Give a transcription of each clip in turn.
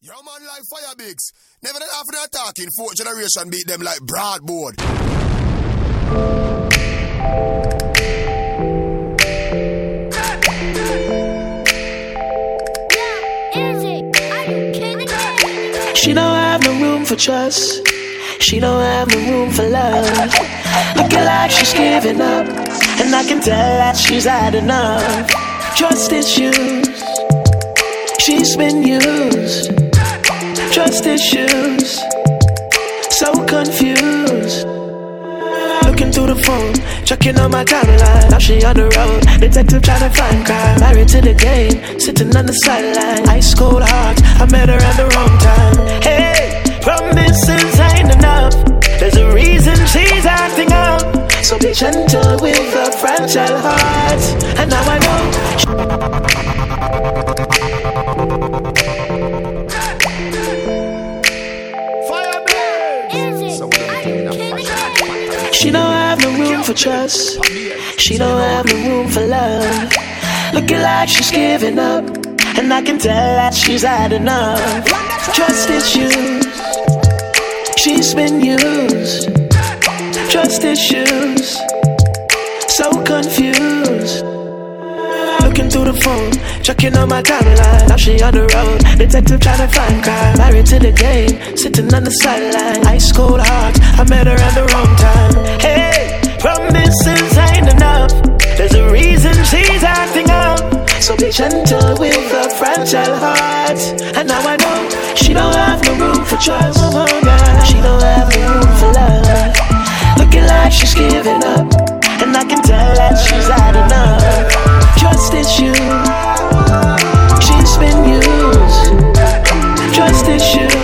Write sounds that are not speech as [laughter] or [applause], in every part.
Yo man like fire. Never that after that talking, fourth generation beat them like broadboard. She don't have no room for trust. She don't have no room for love. Looking like she's giving up, and I can tell that she's had enough. Trust issues. She's been used. Trust issues. So confused. Looking through the phone, checking on my timeline. Now she on the road. Detective trying to find crime. Married to the game, sitting on the sideline. Ice cold heart. I met her at the wrong time. Hey, promises ain't enough. There's a reason she's acting up. So be gentle with a fragile heart. And now I know. She don't have no room for trust. She don't have no room for love. Looking like she's giving up. And I can tell that she's had enough. Trust issues. She's been used. Trust issues. So confused. Looking through the phone, checking on my timeline. Now she on the road. Detective trying to find crime. Married to the game, sitting on the sideline. Ice cold heart. I met her at the wrong time. Hey, promises ain't enough. There's a reason she's acting up. So be gentle with a fragile heart. And now I know she don't have no room for trust. Oh, she don't have no room for love. Looking like she's giving up. Can tell that she's had enough. Trust issues. She's been used. Trust issues.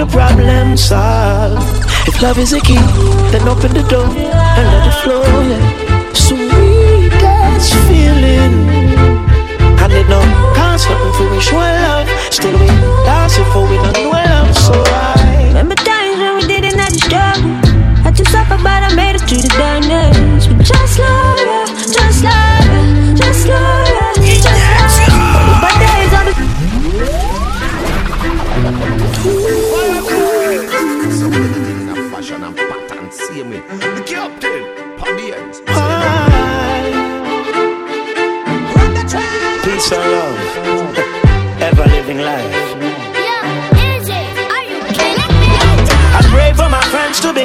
The problem solved. If love is a key, then open the door and let it flow. Yeah. Sweetest feeling. I need no nothing for we show love. Still we dancing for we don't know love. So I remember times when we didn't have the struggle. I just suffer, but I made it through the darkness.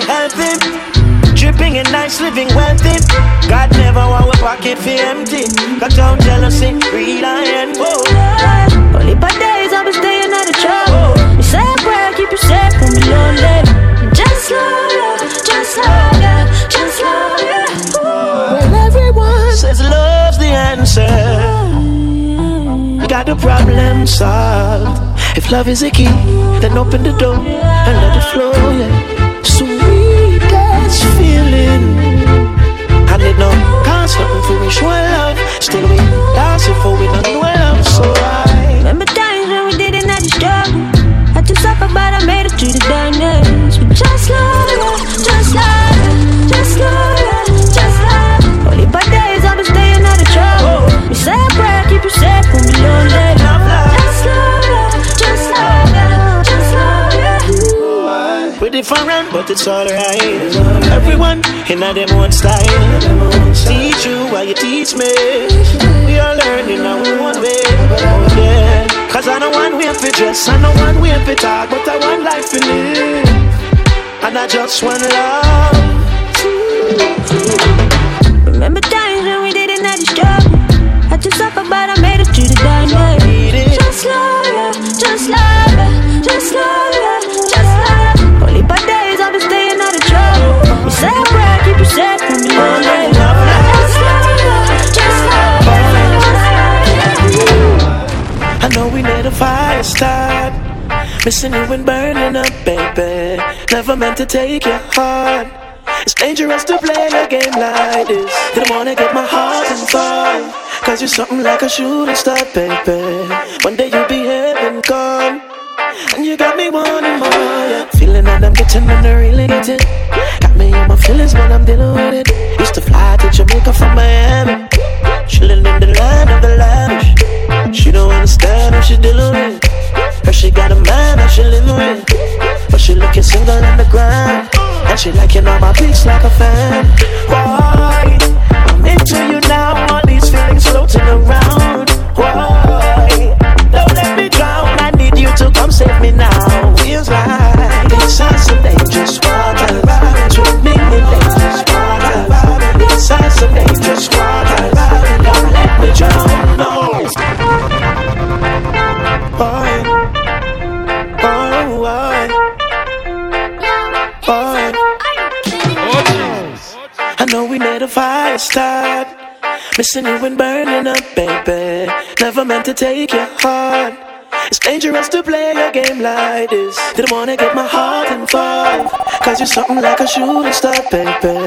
Be healthy. Dripping in nice living wealthy. God never want a pocket for empty. Got down jealousy, greed and whoa. Only by days I've been staying out of trouble. You say a prayer, keep you safe from the lonely. Just love ya, just love ya, just love ya. Well, everyone Says love's the answer. Got the problem solved. If love is a key, then open the door and let it flow. Yeah. I need no cause nothing for we show love. Still we dancing for we don't different, but it's alright. Everyone in a them own style. Teach you while you teach me. We are learning our own way. Yeah. Cause I know one way for dress, I know one way for talk, but I want life to live. And I just want love. Remember times when we didn't have the struggle. I just suffer, but I made it through the darkness. Just love Missing you and burning up, baby. Never meant to take your heart. It's dangerous to play a game like this. Didn't wanna get my heart involved. Cause you're something like a shooting star, baby. One day you'll be heaven gone. And you got me wanting more, yeah. Feeling that I'm getting and I really get it. Got me in my feelings when I'm dealing with it. Used to fly to Jamaica from Miami. Chilling in the land of the lavish. She don't understand what she's dealing with. Cause she got a man that she living with. But she looking single on the ground. And she liking all my pics like a fan. Why? I'm into you now. All these feelings floating around. Why? Don't let me drown. I need you to come save me now. Feels like this is start. Missing you and burning up, baby. Never meant to take your heart. It's dangerous to play a game like this. Didn't wanna get my heart involved. Cause you're something like a shooting star, baby.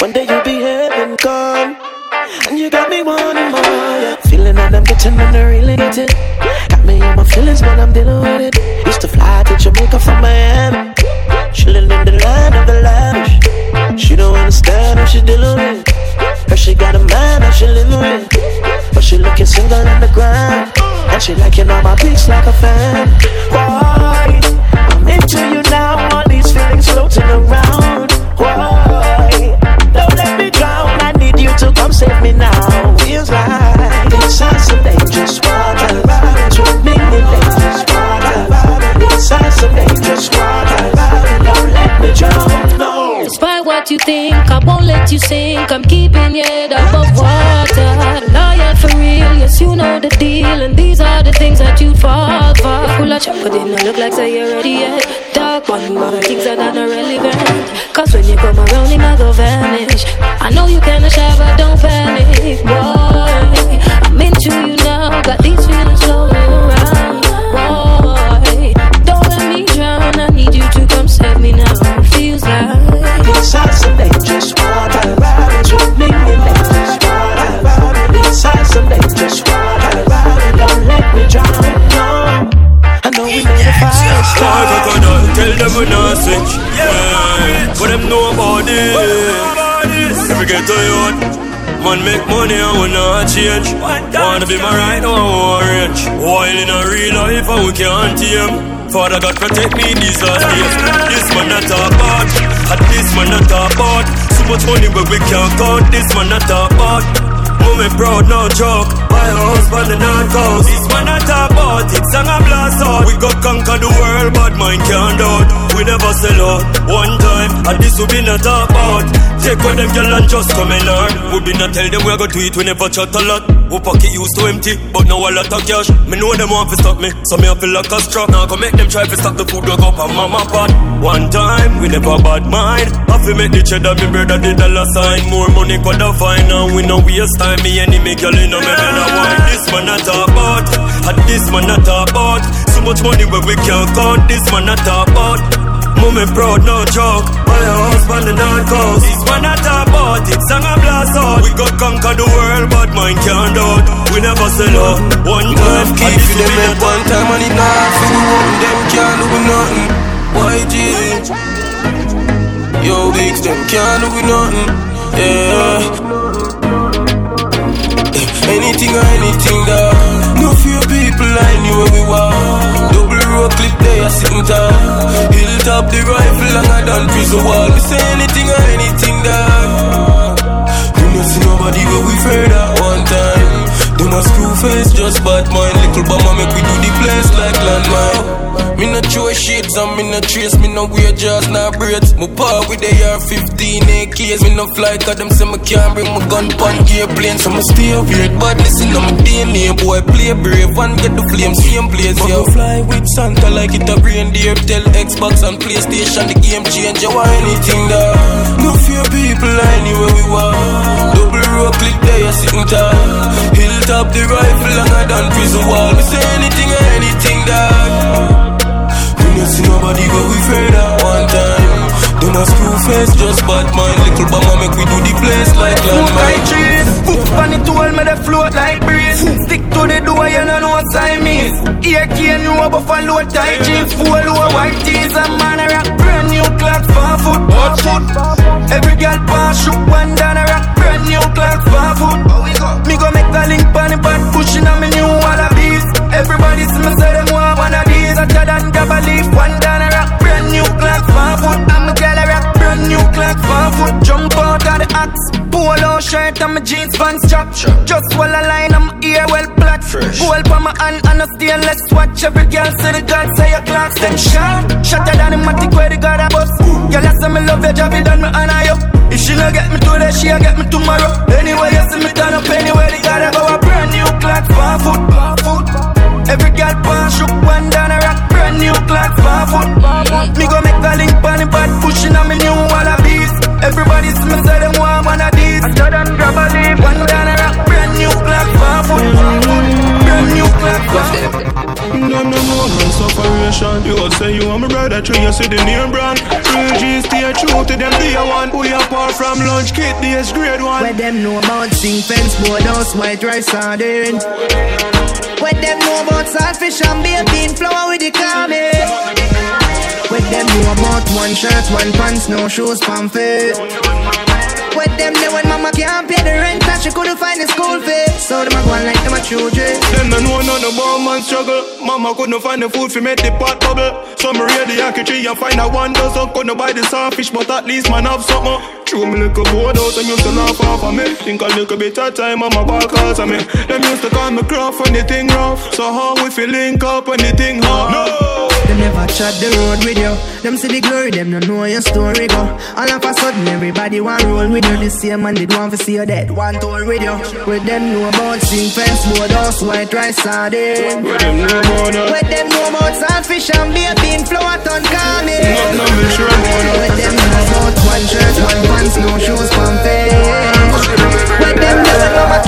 One day you'll be heaven gone. And you got me wanting more, yeah. Feeling that I'm getting get. Got me in my feelings when I'm dealing with it. Used to fly to Jamaica from Miami. Chilling in the land of the lavish. She don't understand what she's dealing with. Cause she got a man that she living with. But she looking single on the ground. And she liking all my pics like a fan. Why? I'm into you now. All these feelings floating around. Why? Don't let me drown. I need you to come save me now. Feels like this is some dangerous water. Me in dangerous water. This is some dangerous water. Don't let me drown. What you think, I won't let you sink. I'm keeping your head above water. Loyal for real, yes, you know the deal. And these are the things that you fall for. Full of chocolate, didn't look like say you're ready yet. Dark one, but the things are not relevant. Cause when you come around, it might go vanish. I know you kinda shy, but don't panic, boy. I'm into you now, got these feelings floating around, boy. Don't let me drown, I need you to come save me now. Feels like Is some dangerous water. Me in dangerous water. Is some dangerous water. Don't let me drown. No. I know we made a fire Star start. crocodile, tell them we not switch. Yeah, but them know about this. Get to youth, man make money and we not change. Wanna be my right I want range. While in a real life, and we can't tame. Father God protect me these last days. This man not about, and this man not about. So much money but we can't count. This man not about. Woman proud, no joke. buy My husband and not coast. This man not about it. Song a blast out. We got conquer the world, but mine can't doubt. We never sell out. One time, and this will be not about. Take what them girl and just come and learn. We be not tell them we go to it. We never chat a lot. We pocket used to empty, but now a lot of cash. Me know them want to stop me, so me I feel like a strap. Now go make them try to stop the food go up on mama pot. One time, we never bad mind. I feel make the cheddar, me brother the dollar sign. More money could have find, and we no waste time. Me enemy girl in a me better wine. This man not talk about, and this man not talk about. So much money where we can't count. This man not talk about. Moment proud, no joke. My husband and not cause. This man not about it. Song a blast out. We got conquer the world, but mine can't doubt. We never sell out. One time, Keep and this for them be at the one time and it not for the one them can't do nothing. YG, yo bigs them can't do nothing. Yeah. Anything or anything that No fear people I knew where we were clip there sitting tall Hilltop the rifle longer than prison wall. We say anything or anything that You know see nobody where we afraid at one time. Them a screw face just bad mind. Little bomber make we do the place like landmine me no throw shades and me no trace. Me no wear jaws, nah braids. Me par with the R-15 AKs Me no fly cause them say me can't bring my gun pon airplane So me stay weird badness in my DNA Boy. Play brave and get the flame same place Yo. Fly with Santa like it a reindeer Tell Xbox and Playstation the game change want anything that No fear people anywhere we want Double row click there you sitting tall. Hilltop the rifle longer than prison wall. Me say anything or anything See nobody go we afraid at one time. Then a screw face, just bad mind. Little bomber make we do the place like landmine. trees. Poop on the tool, me the float like breeze. Stick to the door, you don't know what I mean. Here can you up off a low tight jeans. Full low white tees, a man a rock Brand new Clarks, far foot, four foot Every girl pass, shoot one down a rock Brand new Clarks, far foot. Me go make the link pan the back, pushing on me new Wallabees. Everybody see me say Hotter grab a leaf, one down a rock brand new Clarks for foot. I'm a girl a rock brand new Clarks for foot. Jump out of the axe. Polo shirt and my jeans pants chop. Just while I line, I'm ear well black. Gold for my hand and a stainless watch. Every girl say the God say your Clarks them shot. Shatter than the matic where the God a bust. Girl, I say me love your job, it done me honor you. If she no get me today, she'll get me tomorrow. Anyway, you see me turn up anywhere, they gotta go a brand new clock for foot. Foot. Every girl pan shook one down a rock, brand new clock for foot. Me go make the link on the bad pushing on me new Wallabees. Everybody see me say them want one of these. I tell them grab a leaf, one down a rock, brand new clock for foot. Brand new clock for foot. Them no know man separation You would say you are my brother True you see the name brand Real G stay true to them day one We apart from lunch kit days grade one Where them know about sing fence board house white rice sardine Where them know about saltfish and bean flour with the comment Where them know about one shirt, one pants, no shoes, pamphlet Where them know when mama can't pay the rent and she couldn't find the school fee. So them a go on like them a children. Them no know none about man struggle. Mama couldn't find the food for make the pot bubble. So me read the Yankee and find a one dozen Couldn't buy the sawfish but at least man have something. True me little board out and used to laugh off of me. Think a little bit of time mama back out of me. Them used to call me craft when the thing rough. So how we feel link up when the thing hard? No! Them never chat the road with you. Them see the glory, them don't know your story go. All of a sudden, everybody want roll with you. The same man did want to see you dead. One tour with you. With them know about sing fence, board house, white rice, sardine. Where them know about that? With them know about saltfish and beer bean, flour, ton, calming. Not no sure about With them know about one shirt, one pants, no shoes, pamphlet. With them know that mama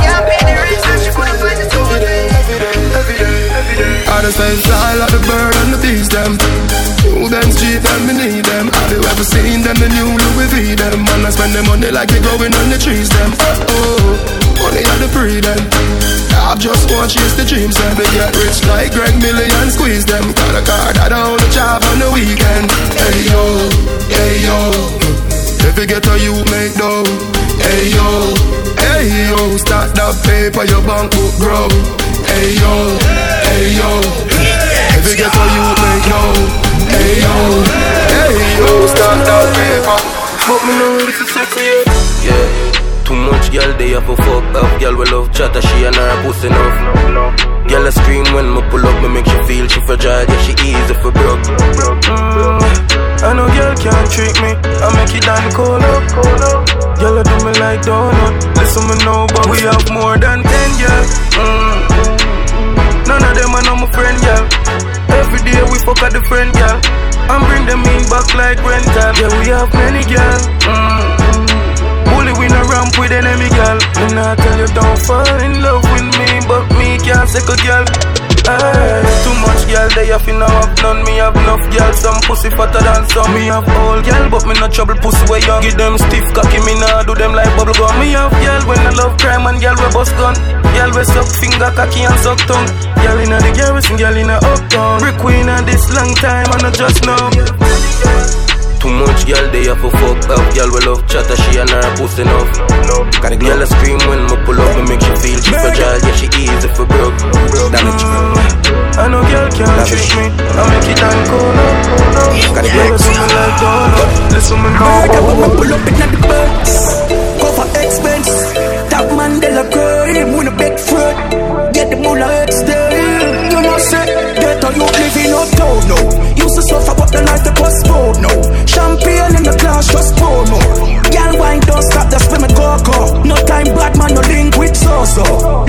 The same style like the bird and the them. New them need them. Have you ever seen them, the new Louis V them? Man, I spend the money like they growing on the trees them. Oh, money are the just want chase the dreams them. They get rich like Greg Million, squeeze them. Got a car that I only job on the weekend. Hey yo, hey yo. If you get a you make dough Hey yo, hey yo. Start that paper, your bank book grow. Hey yo, yo If you get what you Hey yo, hey yo Start that paper But me know this is sexy yeah Yeah, too much girl they have a fuck up. Girl we love chatter, she and her pussy enough. Girl I scream when me pull up, me make she feel she fragile, yeah she easy for broke. Mm, I know girl can't trick me. I make it down cold up. Girl, I do me like donut. Listen me know, but we have more than ten, girl. Mm. None of them are no my friend, girl. Every day we fuck a different girl. And bring them in back like rental. Yeah, we have many, girl. Mm. Bully we no ramp with enemy, girl. Me not tell you don't fall in love with me, but me can't second, girl. Too much girl, they have now have none. Me have enough girl, some pussy fatter than some. Me have old girl, but me no trouble pussy way young. Give them stiff cocky, me nah do them like bubble gum. Me have girl when I love crime and girl we bust gun. Girl we suck finger cocky and suck tongue. Girl inna the garrison, girl inna uptown. Brick queen and this long time, and I just know. Too much girl they have a fuck up. Girl we love chatter, she and her pussy enough. Got a girl a scream when me pull up, me make she feel she fragile, yeah she easy for broke. Damage. I know girl can't trick me. I make it and cold up. Got a Girl, listen me like donut. Listen me know. Murder when me pull up in the box Cover expense Top man de la crime We no beg fruit Get the mullah extend You know say Get a youth living uptown now Used to suffer but the life they postpone now Champagne in the glass just pour more. Girl wine don't stop that's when me go go. No time bad man no link with so-so. Blow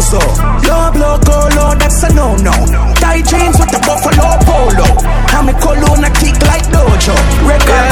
bozo. Low blow colo, that's a no no. Tight jeans with the buffalo polo. I'm a cologne, I kick like dojo. Record.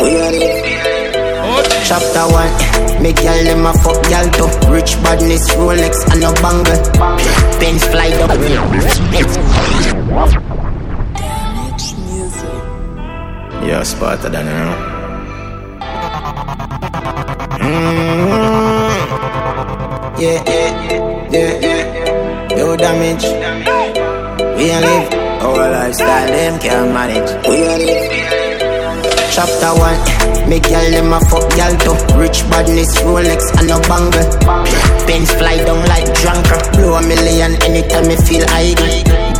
We on it. Chapter one, make y'all them a fuck y'all. Rich badness, Rolex and no bangle. Benz fly up. Damage. You're smarter than her. Mm-hmm. Yeah, yeah, yeah, yeah. Damage. We a live our lifestyle, them can't manage. We live. Chapter one, me girl dem a fuck girl too. Rich badness, Rolex and a bangle. Pins fly down like drunker. Blow a million anytime me feel idle.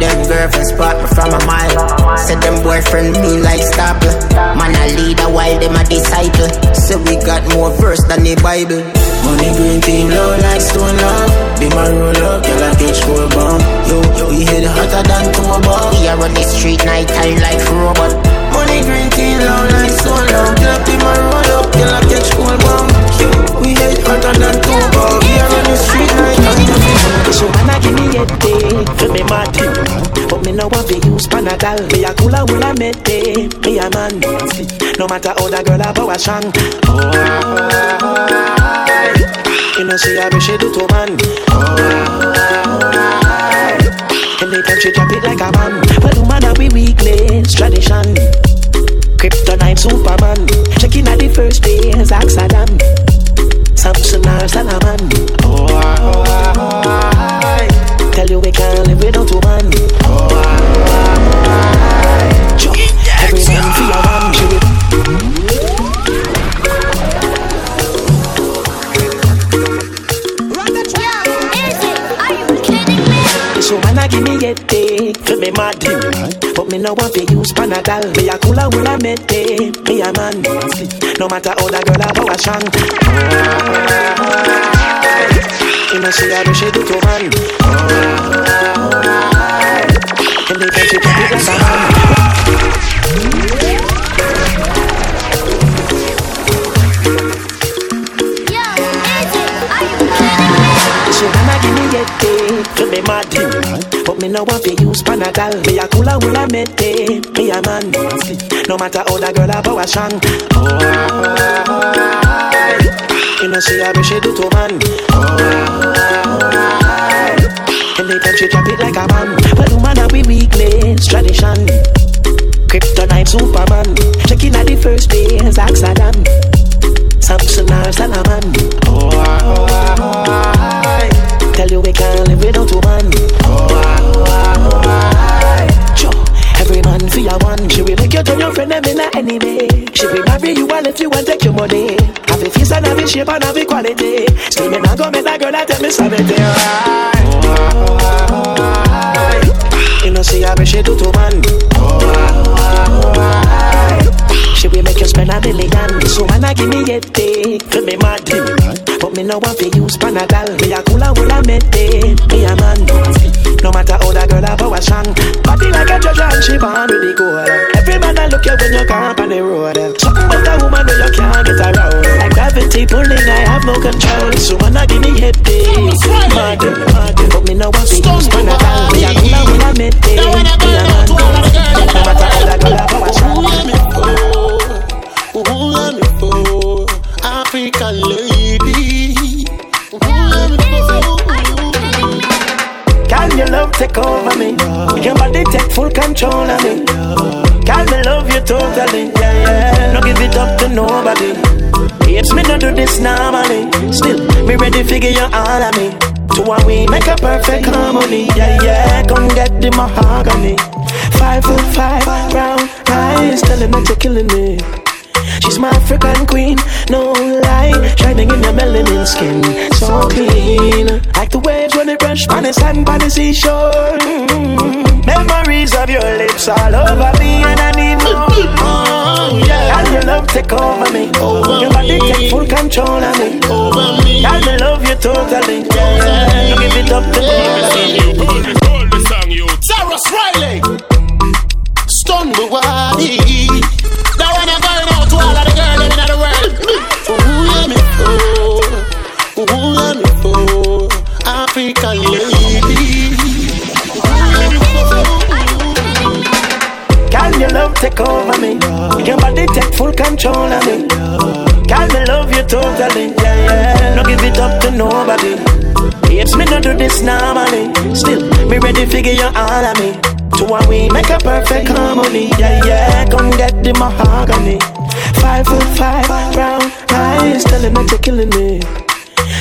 Them girlfriends spot me from a mile. Said them boyfriend me like staple. Man a leader while them a disciple. Say we got more verse than the Bible. Money green team low like stone love. Be my roll up, girl a catch four bomb. Yo, yo, we hit hotter than two bomb. We are on the street night time like robot on the green tea low like so long. Get up in my roll up, till I catch cool bomb. We head hotter than two bomb. We are on the street like a She wanna give me a day, feel me Martin. But me no want to use Panadol. Me a cooler when I met day. Me a man, no matter how that girl a power strong. Oh, you know she a wish she do to man. Oh, and they Anytime she drop it like a bomb. But no matter we weakness, tradition. Kryptonite Superman. Checking at the first place, accident. Samson or Solomon. Oh, oh, oh, Tell you we can't live without woman. Oh, oh, oh, oh, oh. Everyone So man I give me a day Feel me mad But me no want to use Panadol. Me a cooler will I met day Me a man. No matter how that girl I power strong You know she a do she do to man. And they think she can be just a man. To me mad but me no want to use Panadol Me a cooler when I met it Me a man No matter how that girl a power strong oh, You know see how she do to man oh, Anytime she drop it like a man But woman a we weakness Tradition Kryptonite Superman Checking at the first Ask Adam Samson or Solomon oh, oh, oh, oh, Tell you we can't live without a man oh, Every man for your one. She will make you turn your friend them in a enemy. She will marry you and if you want take your money. Have a face and have a shape and have a quality. Still me not go make that girl that tell me something. sanity. You know see how she do to man. She will make you spend a million. So when I give me a day, feel me mad. But me no want to use Panadol. Me a cooler when I met it. Me a man. No matter how that girl a power strong. Body like a treasure and she born with the gold. Every man I look you when you come on the road. Something about a woman when you can't get around. Like gravity pulling, I have no control. So when I give me head day, mad, mad. But me no want to use Panadol. Me a cooler when I met it. Me a man. No matter how that girl a power strong. Who Can your love take over me? Your body take full control of me. Can me love you totally? Yeah, yeah. No give it up to nobody. Yes, me no do this normally. Still, me ready figure you all of me. To one we make a perfect harmony. Yeah, yeah. Come get the mahogany. Five foot five, brown eyes, telling that you're killing me. She's my African queen, no lie. Shining in your melanin skin, so clean. Like the waves when they brush on the sand by the seashore. Memories of your lips all over me, and I need more. Oh, yeah. And your love take over me. Over your body me. take full control of me. Over me. And I love you totally. Yeah. You give it up to me. Hold the song, you. Tarrus Riley. With Wadi. Take over me? Your body take full control of me. Can me love you totally? Yeah, yeah. No give it up to nobody. Yes, me no do this normally. Still, me ready figure you all of me. To one we make a perfect harmony. Yeah, yeah. Come get the mahogany. Five foot five, brown eyes, telling that you're killing me.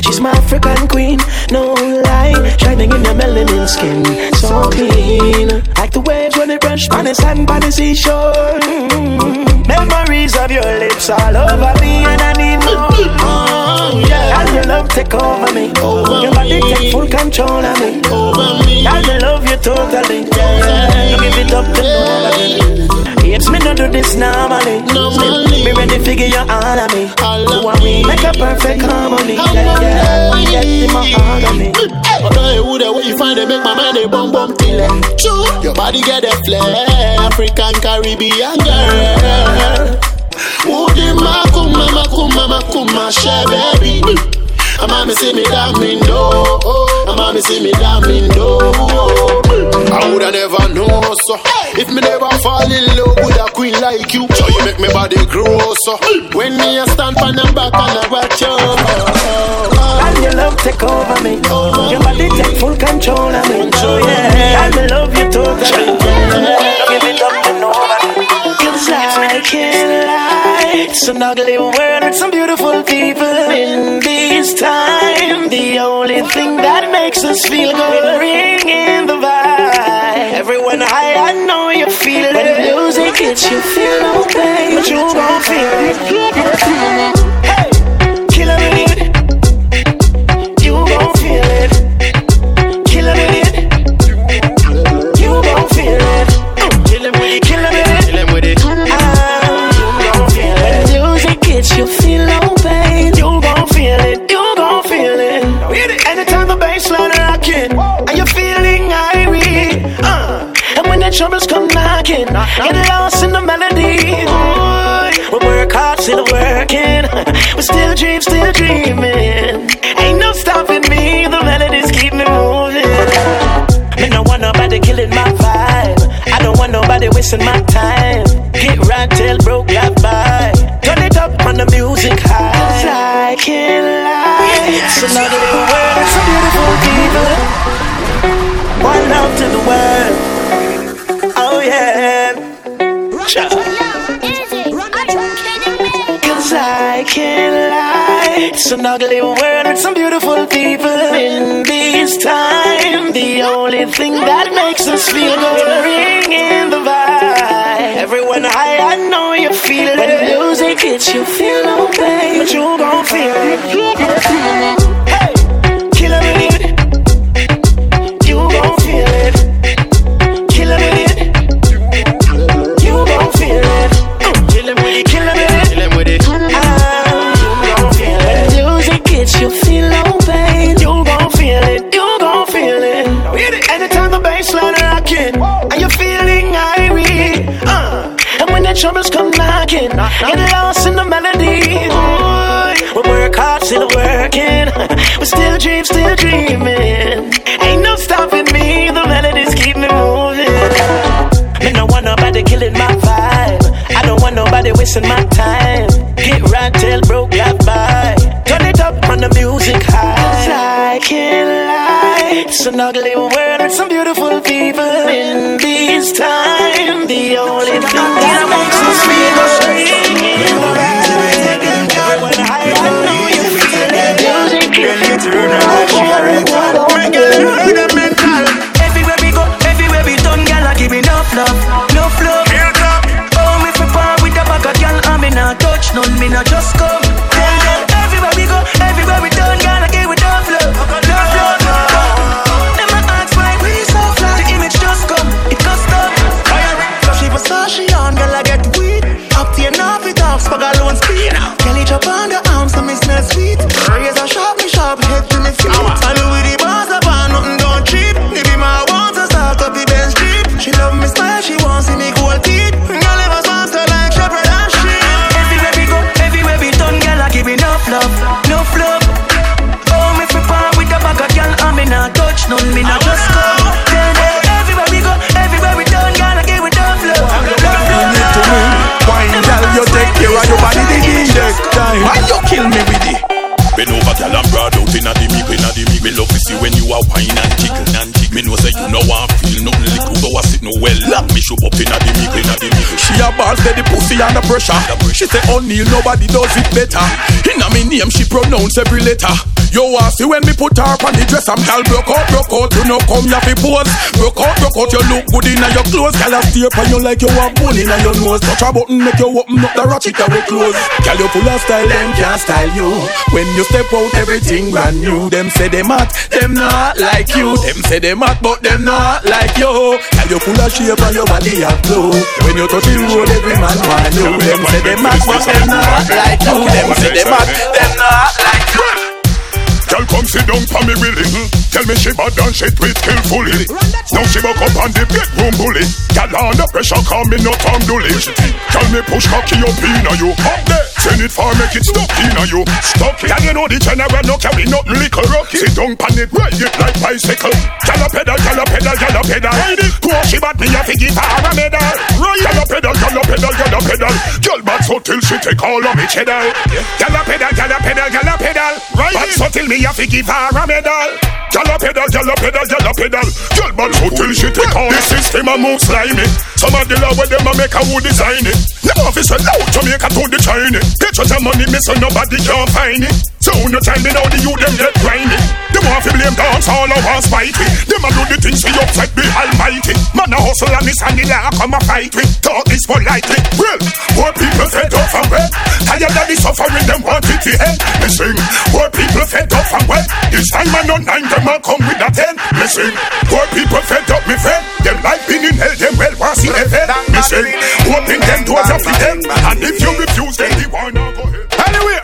She's my African queen, no lie. Shining in your melanin skin, so clean. Like the waves when they brush on the sand by the seashore. Mm-hmm. Memories of your lips all over me, and I need more. Oh, yeah. And your love take over me. Over your body me. take full control of me. Over me. And I love you totally. Yeah. You give it up to nobody. Yes, me no do this normally. Normally. Me ready figure you all of me. All of me make a perfect harmony. Yeah, yeah. Get in my harmony. I tell you who the way you find it, make my mind a bum bum till it. True. Your body get a flair, African Caribbean girl. Woody makuma makuma makuma share baby. A mommy see me down window. A mommy see me down window. I woulda never know so. If me never fall in love with a queen like you, so you make me body grow so. When me a stand on the back and I watch you. And your love take over me. Your body take full control of me. Oh yeah. And I love you totally. Yeah. Cause I can't lie. It's an ugly world with some beautiful people in this time. The only thing that makes us feel good, ringing the vibe. Everyone high, I know you feel it. When music hits, you feel no pain, but you gon' feel it. Troubles come knocking, get lost in the melody. Ooh, we work hard, still working. We still dream, still dreaming. Ain't no stopping me, the melodies keep me moving. Me no want nobody killing my vibe. I don't want nobody wasting my time. Get right till broke life by. Turn it up on the music high. I can't lie. It's world, it's a beautiful people. One love to the world. Cause I can't lie. It's an ugly world with some beautiful people in this time. The only thing that makes us feel good, ring in the vibe. Everyone high, I know you feel it. When music hits, you feel no pain, but you gon' feel it. Wasting my time. Get right till broke life by. Turn it up on the music high. I can't lie. It's an ugly world with some beautiful people in this time. The only thing that makes us feel Everyone high, I know you feel it. Music Everywhere we go, everywhere we turn, girl, I give enough love. None, me not just time. Why you kill me with it? Bend over, girl, I'm proud out inna the meek, inna the meek. Me love to see when you are wine and tickle and tick. Me know say you know want feel nothing little, so I sit no well. Lock me show up inna the meek, inna the meek. She a ball steady pussy under pressure. She say O'Neal, nobody does it better. Inna me name, she pronounce every letter. Yo, I see when me put her on the dress, I'm gal broke out, broke out. You know come ya fi pose. Broke out, broke out. You look good inna your clothes. Gal a stare on you like you have bone inna your nose. Touch a button, make you open up the ratchet away close. Gal you full of style, them can't style you. When you step out, everything brand new. Them say they mad, them not like you. Them say they mad, but them not like you. Gal you full of shape and your body a glow. When you touch the road, every man want you. Them say they mad, but them not like you. Them say they mad, them not like you. Girl, come sit down for me willing. Tell me she bad and she tweet skillfully. Now she buck up on the bedroom bully. Girl under pressure, call me no Tom Dooley. Girl me push cocky up inna you. Up there, send it far, make it stuck inna you. Stuck it. Girl you know the general no carry nothing liquor rocky. Sit down on it, ride it like bicycle. Girl a pedal, girl a pedal, girl a pedal. Ride it. Poor she bad me a fi give her a medal. Girl a pedal, girl a pedal, girl a pedal. Girl bad so till she take all of me cheddar. Girl a pedal, girl a pedal, girl a pedal. Ride bad so till me a fi give her a medal. A pedal, a pedal, a pedal. Girl bad so till she take all. The system a move slimy. Some of the law where them a make a who design it. Them officer loud Jamaica to the China. Pictures of money me so nobody can find it. So no time me now the youth them get grimy. Them want fi blame dance all I want spite me. Them a do the things fi upset the almighty. Man a hustle and this and the law come a fight with. Talk this politely. Well, poor people fed up and wet. Tired of the suffering them want it to end. Me sing. Poor people fed up and wet. This time I no nine them a come with a ten. Me sing. Poor people fed up me friend. Them like being in hell them well want see heaven. Me sing. Open them doors up for them. And if you refuse then the war now go ahead. Anyway,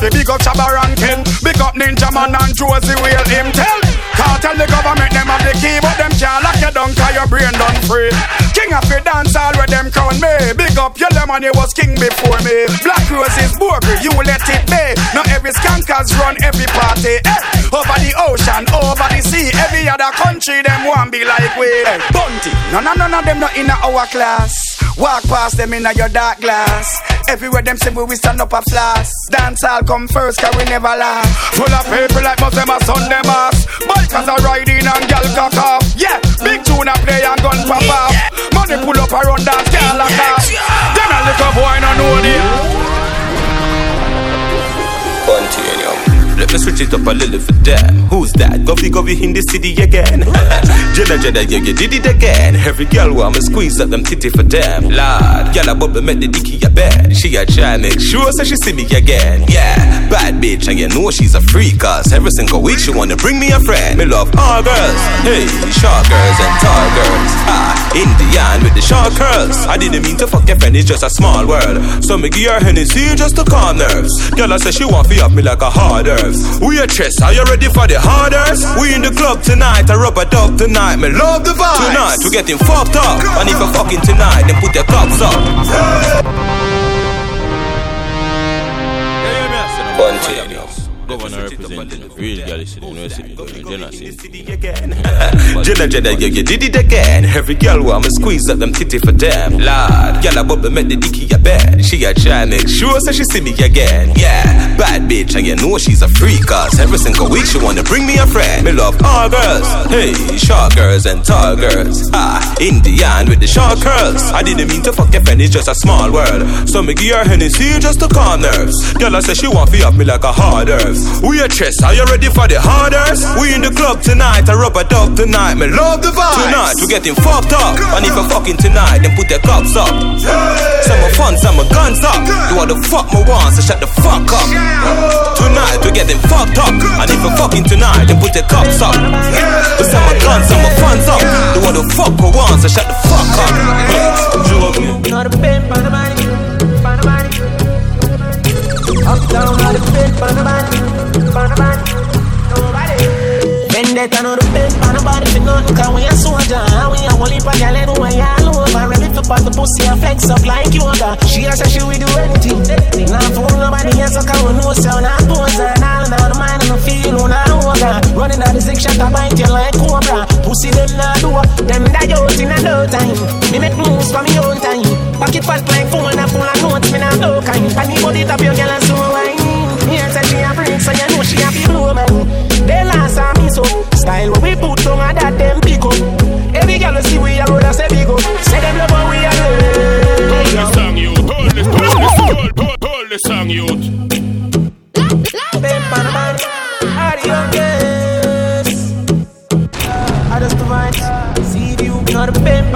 fi big up Shabba ranking. Big up Ninja Man and Josie Whale him tell. Can't tell the government them have the key, but them can't lock you down cause your brain done free. Of the dance all where them crown me. Big up Yellowman, you was king before me. Black roses, Bogle, you let it be. Not every skankers run every party. Eh. Over the ocean, over the sea, every other country them want be like we. Eh. Bunty, none, none, none of them not in our class. Walk past them in your dark glass. Everywhere them say we stand up a flash. Dance all come first, cause we never laugh. Full of people like most them a Sunday mass. Bikers are riding and gal cock off. Yeah, big tune a play and gun pop off. Money pull up around dance, gal lock off. Then a little boy no know the. Let me switch it up a little for them. Who's that? Govy Govy in the city again. [laughs] Jenna Jenna, yeah, you did it again. Every girl want me squeeze up them titty for them. Lord, girl, I bubble make the dicky a bed. She a try make sure so she see me again. Yeah, bad bitch, and you know she's a freak. Cause every single week she wanna bring me a friend. Me love all girls. Hey, short girls and tall girls. Ah, Indian with the short curls. I didn't mean to fuck your friend, it's just a small world. So me give her Hennessy just to calm nerves. Girl, I say she want to up me like a hard earth. We a chess, are you ready for the hardest? We in the club tonight, I rub a dub tonight. Me love the vibe. Tonight, we getting fucked up. And if you're fucking tonight, then put your cups up. Governor representing real girl is university Jenna Jenna Jenna yeah you did it again. Every girl want me squeeze up them titty for them Lord Girl I bubble make the dicky a bed She a try make sure so she see me again Yeah. Bad bitch and you know she's a freak Cause every single week she wanna bring me a friend. Me love all girls. Hey short girls and tall girls. Ah Indian with the short curls. I didn't mean to fuck your friend it's just a small world. So me give her Hennessy just to calm nerves. Girl I say she want to up me like a hard earth we a chess, are you ready for the hardest? We in the club tonight, I rub a dub tonight, me love the vibe. Tonight, we getting fucked up. And if you're fucking tonight, then put their cups up. Some are fun, some are guns up. Do want the fuck me want, so shut the fuck up. Tonight, we getting fucked up. And if you're fucking tonight, then put their cups up. Some are guns, some are funds up. Do want the fuck me want, so shut the fuck up. Not a pimp on the Up down on the the money, on the money. Nobody. Vendetta no the pimp on the body for nothing Cause we a soldier we a whole heap of gal anyway all over Ready to pop the pussy and flex up like yoga She a say she will do anything Now fool nobody else cause we know so Now pose and all Now the mind and the feel oh, on our Running out the six shot I bite you like cobra. Pussy them now do Them die out in a no time. Me make moves for me own time Pocket fat like phone and full of notes Me now no kind Anybody tap your girl and so wine Here say she a freak so you know she a be blow man They last on me so Style what we put on a that them pick up. Every girl see we a road and say big up. Say them love how we a Hold the song youth, hold the, hold the, hold, hold, hold the song youth Pimp on the man, are the youngest I just the vibes, see you Not a pimp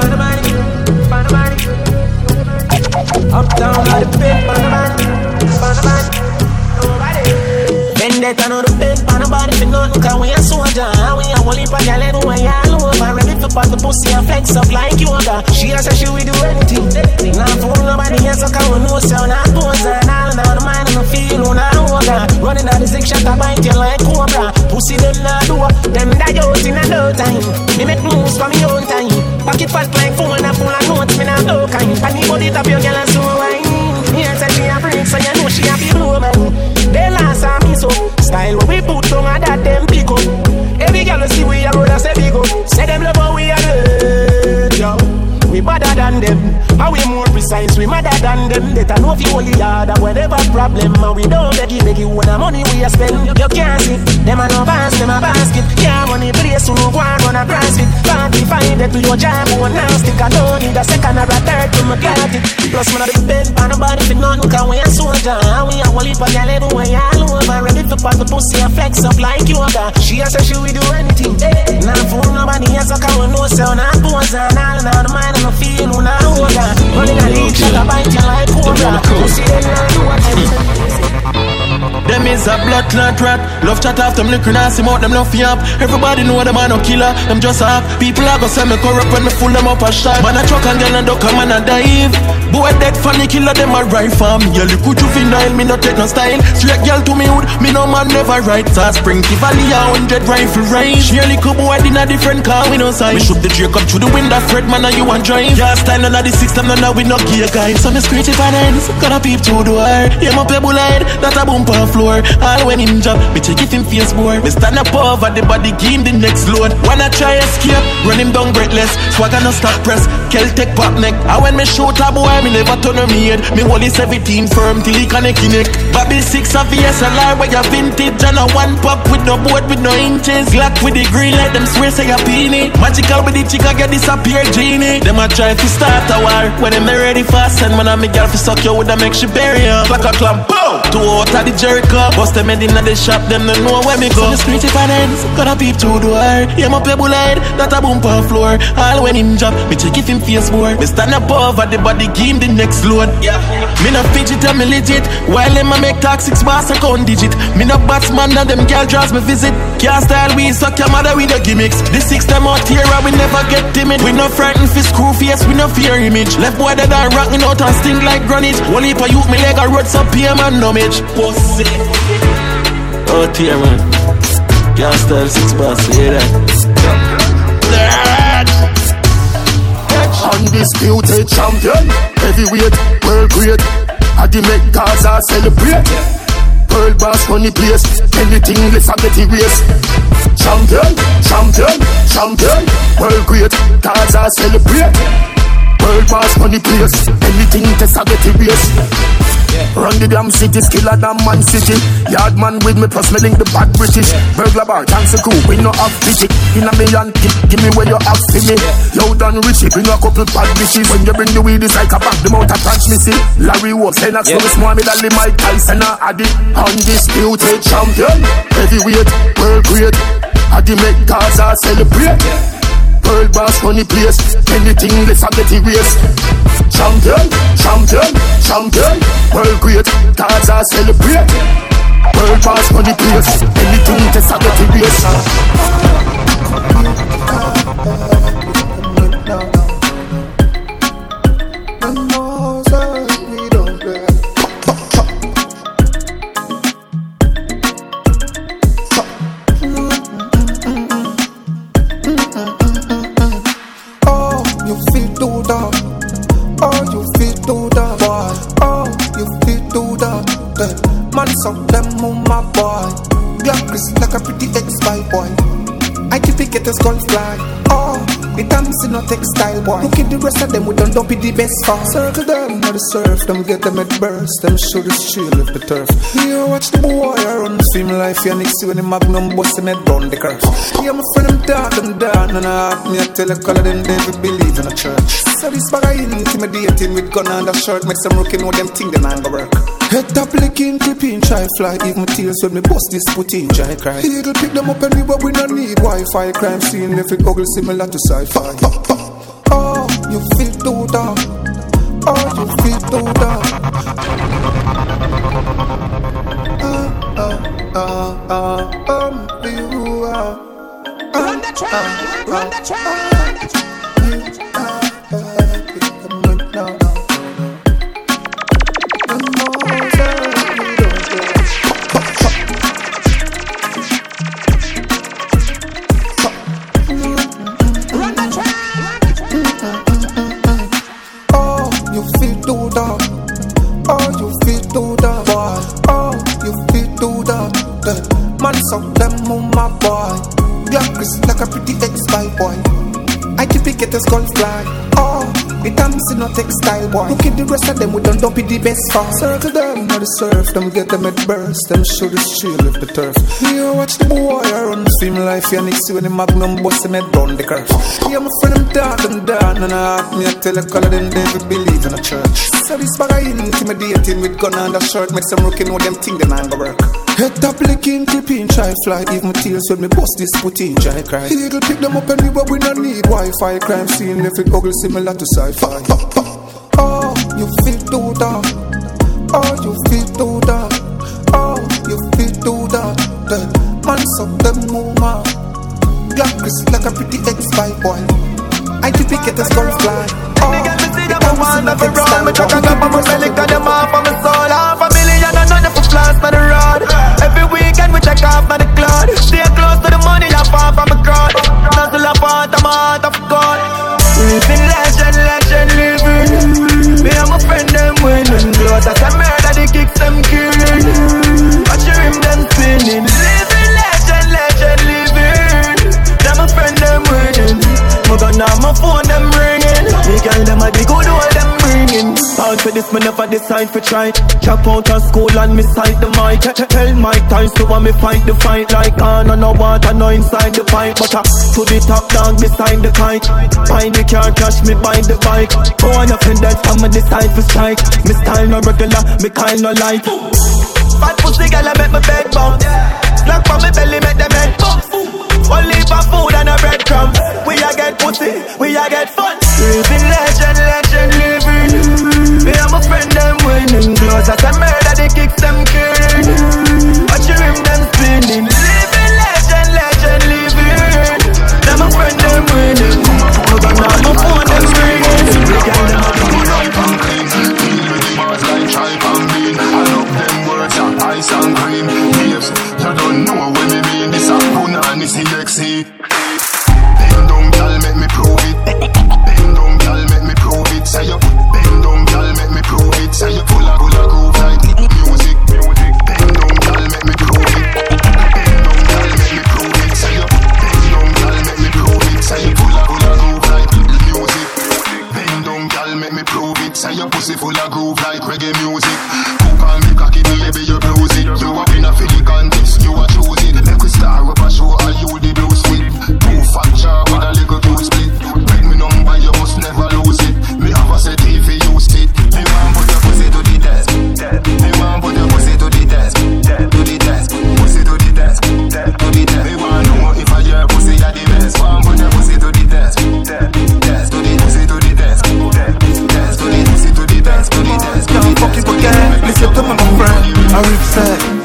Vendetta no pimp on the body for nothing Cause we a soldier And we a whole heap of gal anyway all over Ready to pop the pussy and flex up like yoga She a say she will do anything Now fool nobody else so cause we know so Now pose and all Now the mind and the feel on our yoga Running out the six shot I bite you like cobra Pussy them now do Them die out in a no time Me make moves for me own time Pocket fat like phone and full of notes Me now no kind Anybody tap your girl and so so you know she be blow man They last on me so Style we put on a that them pick up Every girl see we a road and say big up Say them love how we a do yo we better than them, and we more precise. We madder than them. Better know if you only harder, whatever problem. And we don't beg you, beg you, when the money we a spend. You can't see them a no pass, them a basket. Yeah, money place, who no go and run a CrossFit. Party find it to your job, one now stick. I don't need a second or a third to got it. Plus, man, I depend on nobody for nothing, cause we a soldier. And we a heap of gal anyway, all over. Ready to pop the pussy and flex up like yoga. She a say she will do anything. Now, fool nobody else, cause we know so. Now, pose and all, now the mind and the feel, who now hold on. Running a league, shot a bite you like cobra. Pussy, them now do what them Them is a blood clot rat. Love chat after them liquor nasty mouth, them love up. Everybody know them man no killer, them just up. People are gonna say me corrupt when me full them up a shot. Man a truck and girl and duck a man a dive. Boy dead funny killer, them a right me. You look juvenile, me no take no style. Straight girl to me hood, me no man never right. So spring Valley a hundred rifle range. She a little boy in a different car, we no sign. Me shoot the Drake up through the window, Fred man, and you want drive. Yeah, style none of the system, none of we no gear guy. So me screech it on ends, gotta peep through the wire. Yeah, my pebble light, that a bump on floor. All when him job, me take it in face board. Me stand up over the body, game the next load. Wanna try escape, run him down breathless. Swagger no stop press, Celtic pop neck. And when me shoot a boy, me never turn me head. Me hold his 17 firm till he connect in neck. Bobby 6 of VSLR, where you vintage, and a one pop with no board with no inches. Glock with the green light, them swear say a peony. Magical with the chica get disappear genie. Them a try to start a war. When them ready fast, and when I'm a girl for suck you with a make she bury ya. Like a clamp, boom! Two out of the Jericho. Bust them head in the shop, them don't know where me go. So the street if I ends, gonna peep through the wire. Yeah, my pebble light, that a boom on floor. All when him drop, me check if him face more. Me stand up over the body, him the next load. Yeah. Me no fidget, I'm legit. While them a make toxic boss, I count digit. Me no batsman, and them girl draws me visit. Can't style we suck your mother with the gimmicks. The six them out here, we never get timid. We no frightened for screw face, we no fear image. Left boy that are rocking out and sting like granite. One heap of youth, me leg a road up here, man, no mitch. Pussy. Out here, man. Can't style six boss, hear that? Undisputed champion, heavyweight, world great. I the make Gaza celebrate. Pearl boss run the place, anything less and get erased. Champion, champion, champion, world great. Gaza celebrate. World boss run the place, anything test and get erased. Run the damn city, skiller than man city. Yard man with me, plus me link the bad British. Burglar bar, chance crew, we no have pity. In a million, give, give me where you have for me. Yo, done richie, bring a couple bad bitches. When you bring the weed, it's like a back, the mouth punch me see. Larry Wolf, Lennox, yeah. Lewis, Mohammed Ali, Mike Tyson, a Addy. Undisputed champion, heavyweight, world great. Addy make Gaza celebrate. World boss money place, anything less I get erased. Champion, champion, champion, world great, Gaza celebrate. World boss money place, anything less I get erased. the skull fly textile boy. Look at the rest of them, we don't dump it the best for. Circle them, now the surf, them get them at burst, them show the shield of the turf. Here, watch the boy, I run film life, yeah, next when the magnum bust him head down the curve. Yeah, my friend, them dark, them down, and I have me, I a color, them they believe in a church. So this bag I intimidating with gun and a shirt, make some rookie know them think they not go work. Head top licking, clipping, try fly, even tears when me bust this put in, try cry. Eagle pick them up anywhere, we don't need Wi-Fi, crime scene, if it ugly similar to sci-fi you feel too down. Oh, you feel too down. Uh, uh, uh, uh, um, you are. Uh, run the track, uh, run the track. Textile oh, boy. Look at the rest of them, we don't dump the best for. Circle them, now the surf, them get them at burst, them show the shield of the turf. Here, watch the boy, I run film life, yeah, next when the magnum bust him head down the curve. Yeah, my friend, them down, them down, and I have me, a color, them they believe in a church. So this bag I intimidating with gun and a shirt, make some rookie know them think them go work. Head top licking, dipping, try fly. Even tears when me bust this putin, try cry. Eagle pick them up anywhere, we no need Wi-Fi. Crime scene, left it ugly, similar to sci-fi. Oh, you feel do that. Oh, you feel do that. Oh, you feel do that. The man's of the movement. Black is like a pretty ex-spy boy. I keep it get a skull fly. Oh, I'm one of a round, me chuck a gap, I'm a relic, and I'm half of my soul, half a million, and none of the a man, off my me never decide for try. Drop out of school and me sight the mic. Tell Mike times to want me fight the fight like on and no water no inside the pipe. But uh, to the top dog beside the kite. Find the car crash me by the bike. Go on up in that time me decide for strike. Me style no regular, me kind no light. Fat pussy girl I make my bed bounce. Slack from me belly make them Close as a murder, the kicks them killing.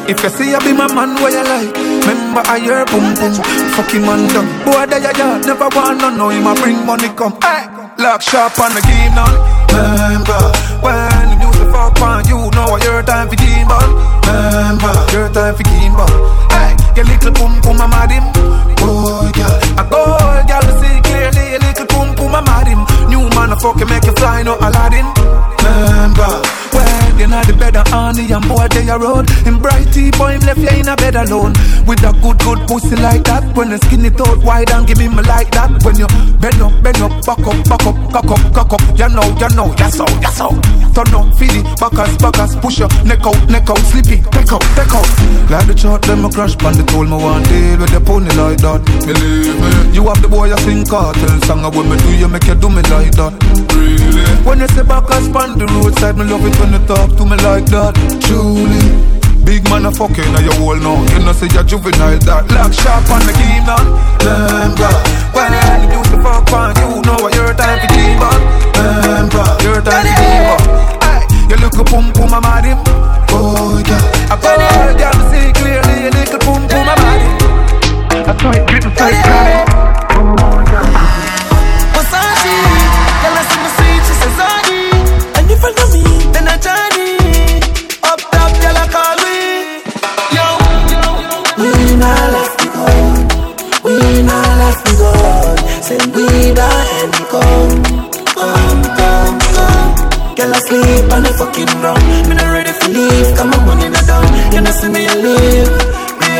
If you see I be my man, what you like? Remember I hear boom boom, fucking man done. Boy, that ya ya, never want no know him. I bring money come. Hey, lock sharp on the game now. Remember when you used to fuck on you, know what your time for game ball. Remember your time for game ball. Hey, your little boom boom, I'm mad him. Boy, girl, I go, girl, see clearly. Your little boom boom, I'm mad him. New man, I fucking make you fly, no Aladdin. Remember you know the bed of honey and boy they a road. In bright tea boy him left you in a bed alone. With a good good pussy like that. When you skin it wide and give him like that. When you bend up, bend up, back up, back up, cock up, cock up. You know, you know, yes so, yes so Turn up, feed it, backers, backers Push your neck out, neck out, sleepy Take out, take out. Like the chart, them a crash pan They told me one deal with the pony like that. Believe me. You have the boy a sing cartel song And when me do you make you do me like that. Really? When you say backers pan the roadside Me love it when you talk to me like that Truly. Big man a fucking now you whole now You know say you're juvenile that Lock sharp on the game now Remember When you used to fuck on You know what your time for game on Remember Your time for game on Hey, You look a pum pum I'm him. Oh yeah. I go girl me see clearly You look a pum pum at him. I saw it grip tight crying Versace, come. Girl, I sleep on the fucking ground. Me not ready. Come on, money not down. You know see me live. Me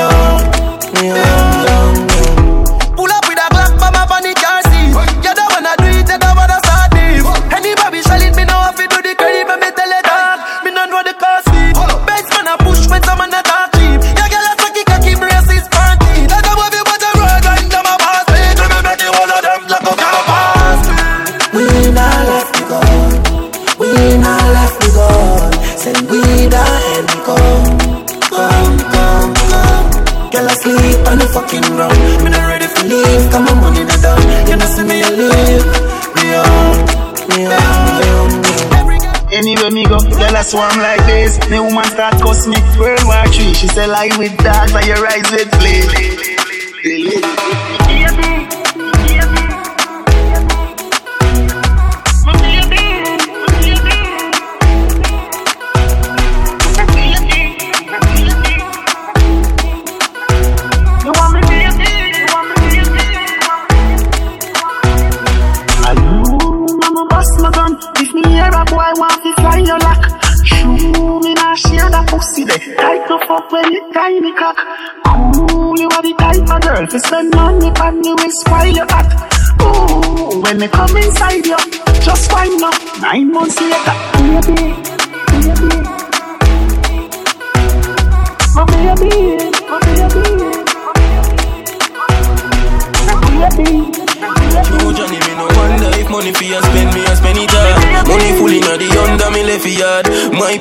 She with dogs and you rise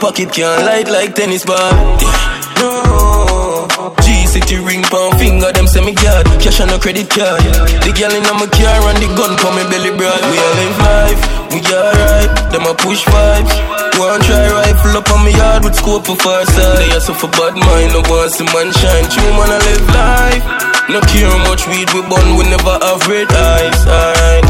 pocket can't light like tennis ball. No, G City ring pound finger, them say me god. Cash on a credit card. The girl inna my car and the gun for me belly broad. We all live life, we alright. Them a push vibes. One try rifle up on me yard with scope for far side. They also for bad mind, no want see man shine. True man, I live life. No care how much weed we burn, we never have red eyes. Alright.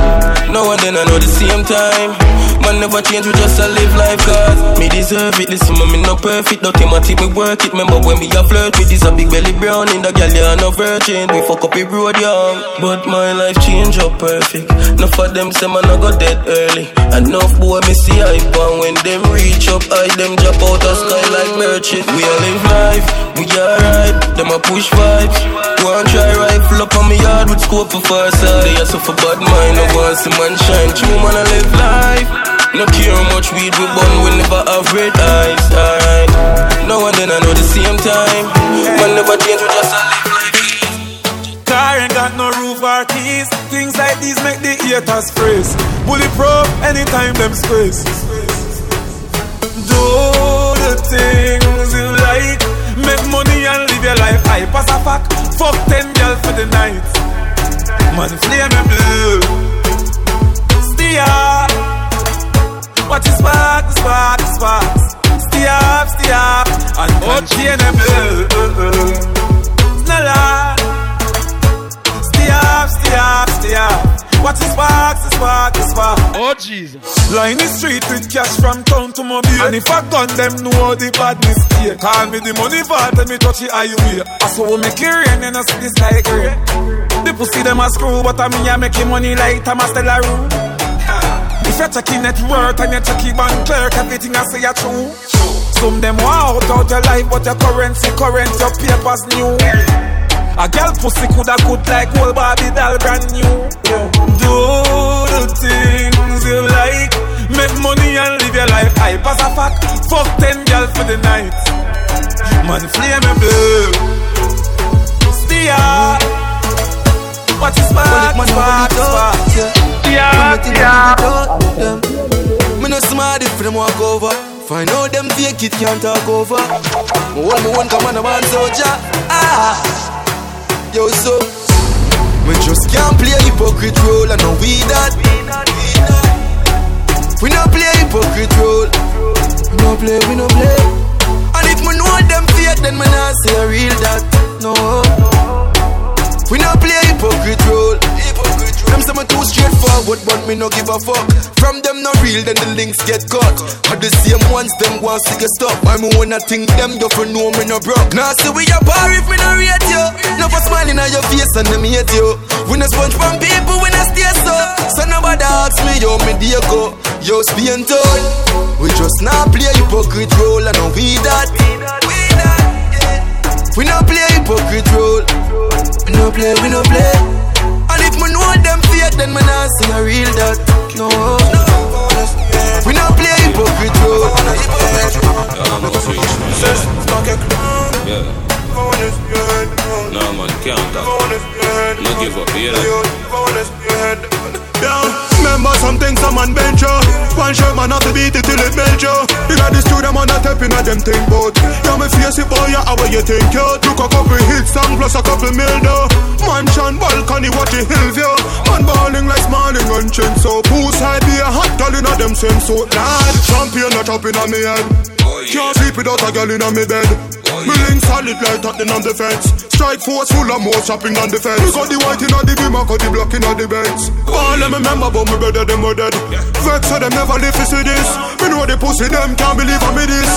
Now and then I know the same time. Man never change, we just a live life cause deserve it. Listen, me no perfect, don't take me work it. Remember when we a flirt with this a big belly brown in the gal, yeah, no virgin. We fuck up the road, young. But my life change up perfect. Enough of them say man I got dead early. Enough boy me see hype and when them reach up, I them drop out the sky like merchant. We all live life, we alright. Them a push vibes. One try rifle up on me yard with scope for far side. They also for bad mind, no want see man shine. True man I live life. No care how much weed we burn, we never have red eyes. Alright. No and then I know the same time. Man never change, we just a live life. Car ain't got no roof or keys. Things like these make the haters freeze. Bulletproof anytime them squeeze. Do the things you like. Make money and live your life. I pass a fuck. Fuck ten girls for the night. Man, flame and blue. Up. Watch the spark, the spark, the spark. Stay up, stay up. And unchainable. It's not lie. Stay up, stay up, stay up. Watch the spark, the spark, the spark. Oh Jesus. Line the street with cash from town to mobile. And if I gun them, know the badness here. Call me the money vault and me touch the highway. I saw we make it rain and I see the sky gray. The pussy them a screw, but I me I making money like stellar room. If you're checking net worth and you're checking bank clerk, everything I say you true. Some them want out out your life, but your currency current, your papers new. A girl pussy coulda good like whole Barbie doll brand new. Do the things you like, make money and live your life. I pass a fuck, fuck ten girls for the night. Man, flame me blue. Stay up. Watch the spark, spark, spark. Me no smart if them walk over. Find out them fake it can't talk over. Me hold me one come on a man soldier. Ah, yo so. Me just can't play hypocrite role and no we that. We no play hypocrite role. We no play, we no play. And if me know them fake, then me not say real that. No. We no play hypocrite role. Them say me too straightforward, but me no give a fuck. From them no real, then the links get cut. Are the same ones them want to get stuck. I me wanna think them do for know me no broke. Now see we a bar if me no rate you. No for smiling on your face and them hate you. We no sponge from people when I stay so. So nobody ask me yo me dear go. Yo Spain town. We just not play hypocrite role and no we that. We no play hypocrite role. We no play, we no play. And if me know them fake, then me not say a real that. No. We no play hypocrite role. Yeah. No man, can't talk. No give up, you. Yeah, remember some things some man bench One shirt man have to beat it till it melt you You got this to them on a tapping at them thing boat Yeah, me face it boy, yeah, how you think you Took a couple hits song plus a couple mil though Mansion, balcony, what the hill view Man balling like smiling on chin so Poolside be a hot girl in a them same suit Lad, champion a chopping on me head. Oh, can't sleep without a girl in a me bed Me link solid like on the fence Strike force full of more chopping on the fence Me got the white in the beam, I got the black in the beds All them remember about me brother, them were dead Vex so them never live to see this Me know the pussy, them can't believe I me this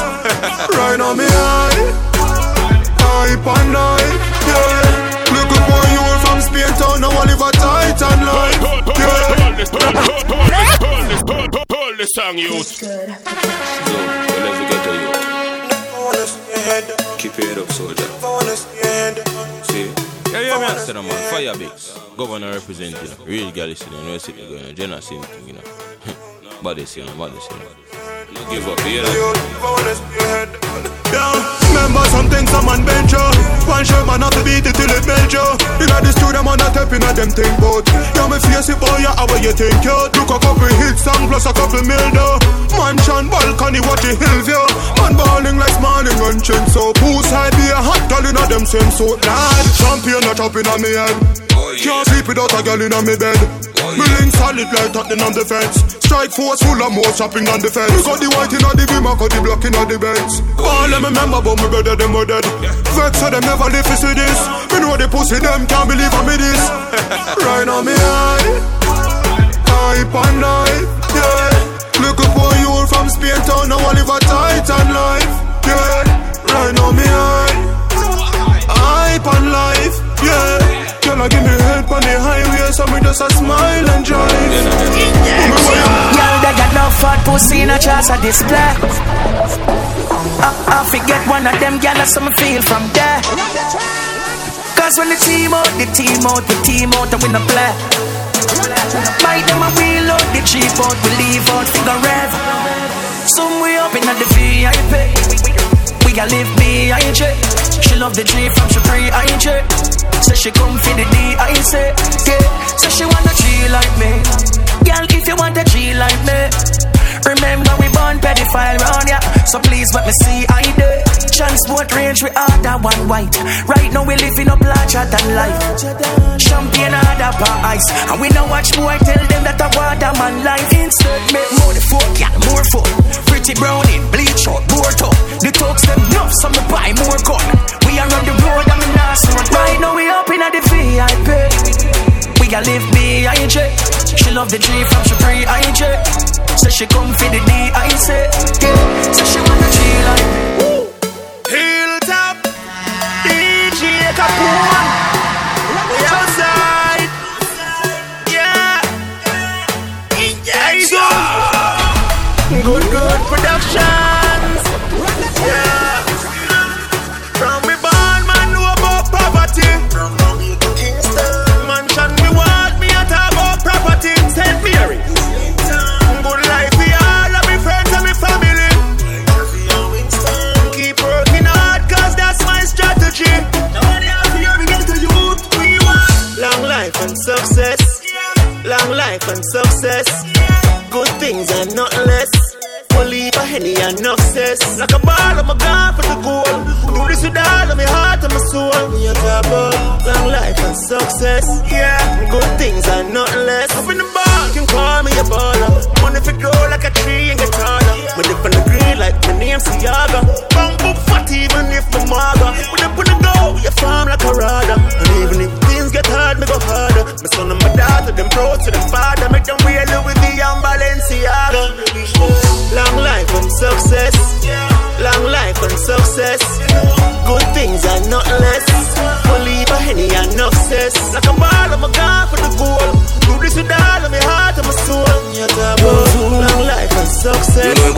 Right on me eye Hype and night, yeah Look up on you from Spain town Now I live a titan life, yeah Hold this song, youth. So, whenever you get to you. Keep your head up, soldier. See? Yeah, yeah, man. Said, man. Fiyah Bigs. Governor representing. You know. Real girl is in the going. You know. Jenna same thing, you know. [laughs] body, you know. Body, you know. No give up, you know. Yeah, remember something some man bench you One shirt man have to beat it till it melt you got this studio man a tapping at them thing but Yeah me face it boy yeah how you think you Look a couple hit song plus a couple mil though Mansion balcony what the hill view Man balling like morning on chin so Poolside be a hot girl in a them same suit lad Champion a chopping on me head. Oh, Can't sleep without a girl in a me bed. Oh, me link solid like Tottenham on the fence Strike force full of more shopping on the fence got the white in the beam, I got the block in the beds All them remember but me better them were dead. Vex so them never live to see this. Me know the pussy them can't believe I me this. [laughs] Right on me eye. Hype and life, yeah. Look up on you from Spain town Now I live a titan life, yeah. Right on me eye. Hype and life, yeah Girl, I give me head on the highway, so me just a smile and drive. Girl, they got no fat pussy in a chance of display. I, I forget one of them that's some feel from there. Cause when the team out, the team out, the team out, and we no play. Buy them a wheel out, the cheap out, we leave out, figure rev. Some way up in the VIP. We got live B.I.J. She love the G from she free I.J. Say she come for the D.I. say Yeah, say she want a G like me. Girl, if you want a G like me Remember we born pedophile round ya So please let me see I do Transport range we order one white. Right now we living up larger than life. Champagne order per ice And we no watch boy tell them that I want a man life. Insert make more the fuck, yeah, more fuck Pretty brownie, bleach out, board up The talks them enough, so me buy more gun We are on the road and me not Right now we Got live B.I.J. She love the G from she free I.J. Say she come for the D.I.C. Yeah, say she want a G like Hilltop DJ Capone We outside Yeah. Yeah Good good productions enough cess Like a ball, I'm a gone for the goal. Do this with all of my heart and my soul. Me a about long life and success. Yeah, good things are nothing less. Up in the ball, you can call me a baller. Money fi grow like a tree and get taller. Me live on the green like my name Siaga cess Like a ball, I'm a god for the goal Do this with all of my heart and my soul talk about long life and success